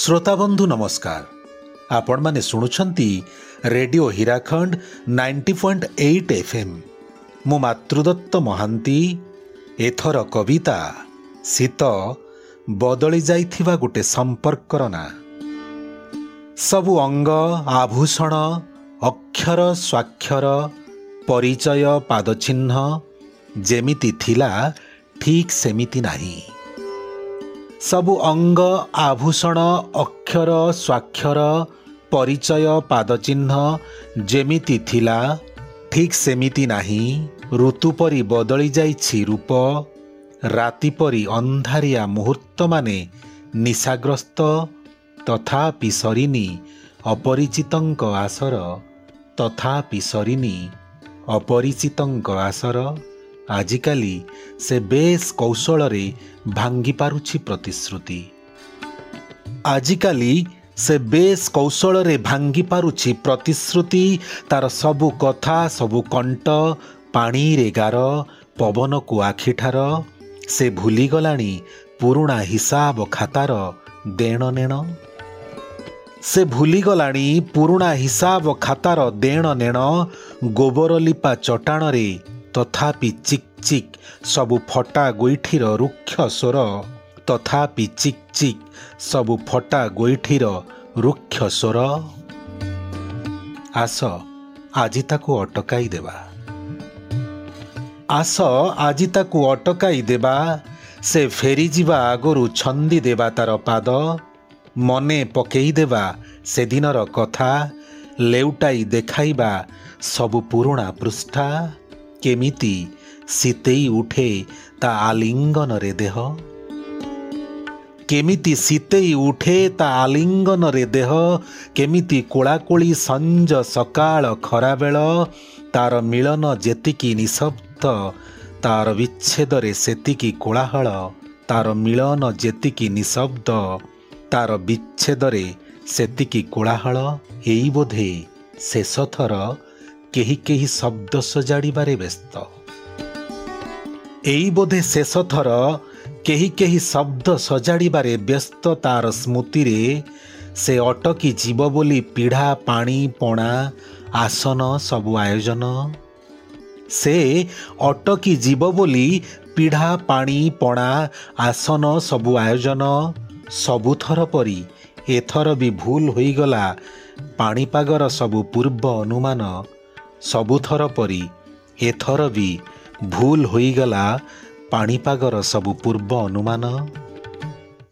ଶ୍ରୋତାବନ୍ଧୁ ନମସ୍କାର। ଆପଣମାନେ ଶୁଣୁଛନ୍ତି radio Hirakhand ninety point eight F M. ମୁଁ ମାତୃଦତ୍ତ ମହାନ୍ତି। ଏଥର କବିତା ଶୀତ ବଦଳି ଯାଇଥିବା ଗୋଟେ ସମ୍ପର୍କର ନାଁ। ସବୁ ଅଙ୍ଗ ଆଭୂଷଣ ଅକ୍ଷର ସ୍ୱାକ୍ଷର ପରିଚୟ ପାଦଚିହ୍ନ ଯେମିତି ଥିଲା ଠିକ୍ ସେମିତି ନାହିଁ। ସବୁ ଅଙ୍ଗ ଆଭୂଷଣ ଅକ୍ଷର ସ୍ୱାକ୍ଷର ପରିଚୟ ପାଦଚିହ୍ନ ଯେମିତି ଥିଲା ଠିକ୍ ସେମିତି ନାହିଁ। ଋତୁ ପରି ବଦଳି ଯାଇଛି ରୂପ ରାତି ପରି ଅନ୍ଧାରିଆ ମୁହୂର୍ତ୍ତମାନେ ନିଶାଗ୍ରସ୍ତ ତଥାପି ସରିନି ଅପରିଚିତଙ୍କ ଆସର ତଥାପି ସରିନି ଅପରିଚିତଙ୍କ ଆସର। ଆଜିକାଲି ସେ ବେଶ୍ କୌଶଳରେ ଭାଙ୍ଗି ପାରୁଛି ପ୍ରତିଶ୍ରୁତି ଆଜିକାଲି ସେ ବେଶ୍ କୌଶଳରେ ଭାଙ୍ଗି ପାରୁଛି ପ୍ରତିଶ୍ରୁତି ତାର ସବୁ କଥା ସବୁ କଣ୍ଟ ପାଣିରେ ଗାର ପବନକୁ ଆଖିଠାର ସେ ଭୁଲିଗଲାଣି ପୁରୁଣା ହିସାବ ଖାତାର ଦେଣ ନେଣ ସେ ଭୁଲିଗଲାଣି ପୁରୁଣା ହିସାବ ଖାତାର ଦେଣ ନେଣ ଗୋବର ଲିପା ଚଟାଣରେ ତଥାପି ଚିକ୍ ଚିକ୍ ସବୁ ଫଟା ଗୋଇଠିର ରୁକ୍ଷ ସ୍ୱର। ତଥାପି ଚିକ୍ ଚିକ୍ ସବୁ ଫଟା ଗୋଇଠିର ରୁକ୍ଷ ସ୍ୱର। ଆସ ଆଜି ତାକୁ ଅଟକାଇ ଦେବା। ଆସ ଆଜି ତାକୁ ଅଟକାଇ ଦେବା। ସେ ଫେରିଯିବା ଆଗରୁ ଛନ୍ଦି ଦେବା ତାର ପାଦ। ମନେ ପକେଇ ଦେବା ସେଦିନର କଥା। ଲେଉଟାଇ ଦେଖାଇବା ସବୁ ପୁରୁଣା ପୃଷ୍ଠା। କେମିତି ଶୀତେଇ ଉଠେ ତା ଆଲିଙ୍ଗନରେ ଦେହ? କେମିତି ଶୀତେଇ ଉଠେ ତା ଆଲିଙ୍ଗନରେ ଦେହ? କେମିତି କୋଳାକୋଳି ସଞ୍ଜ ସକାଳ ଖରାବେଳ ତାର ମିଳନ ଯେତିକି ନିଶବ୍ଦ ତାର ବିଚ୍ଛେଦରେ ସେତିକି କୋଳାହଳ ତାର ମିଳନ ଯେତିକି ନିଶବ୍ଦ ତାର ବିଚ୍ଛେଦରେ ସେତିକି କୋଳାହଳ ଏଇ ବୋଧେ ଶେଷଥର କେହି କେହି ଶବ୍ଦ ସଜାଡ଼ିବାରେ ବ୍ୟସ୍ତ ଏଇ ବୋଧେ ଶେଷ ଥର କେହି କେହି ଶବ୍ଦ ସଜାଡ଼ିବାରେ ବ୍ୟସ୍ତ ତାର ସ୍ମୃତିରେ ସେ ଅଟକି ଯିବ ବୋଲି ପିଢ଼ା ପାଣି ପଣା ଆସନ ସବୁ ଆୟୋଜନ ସେ ଅଟକି ଯିବ ବୋଲି ପିଢ଼ା ପାଣି ପଣା ଆସନ ସବୁ ଆୟୋଜନ ସବୁଥର ପରି ଏଥର ବି ଭୁଲ ହୋଇଗଲା ପାଣିପାଗର ସବୁ ପୂର୍ବ ଅନୁମାନ ସବୁଥର ପରି ଏଥର ବି ଭୁଲ ହୋଇଗଲା ପାଣିପାଗର ସବୁ ପୂର୍ବ ଅନୁମାନ।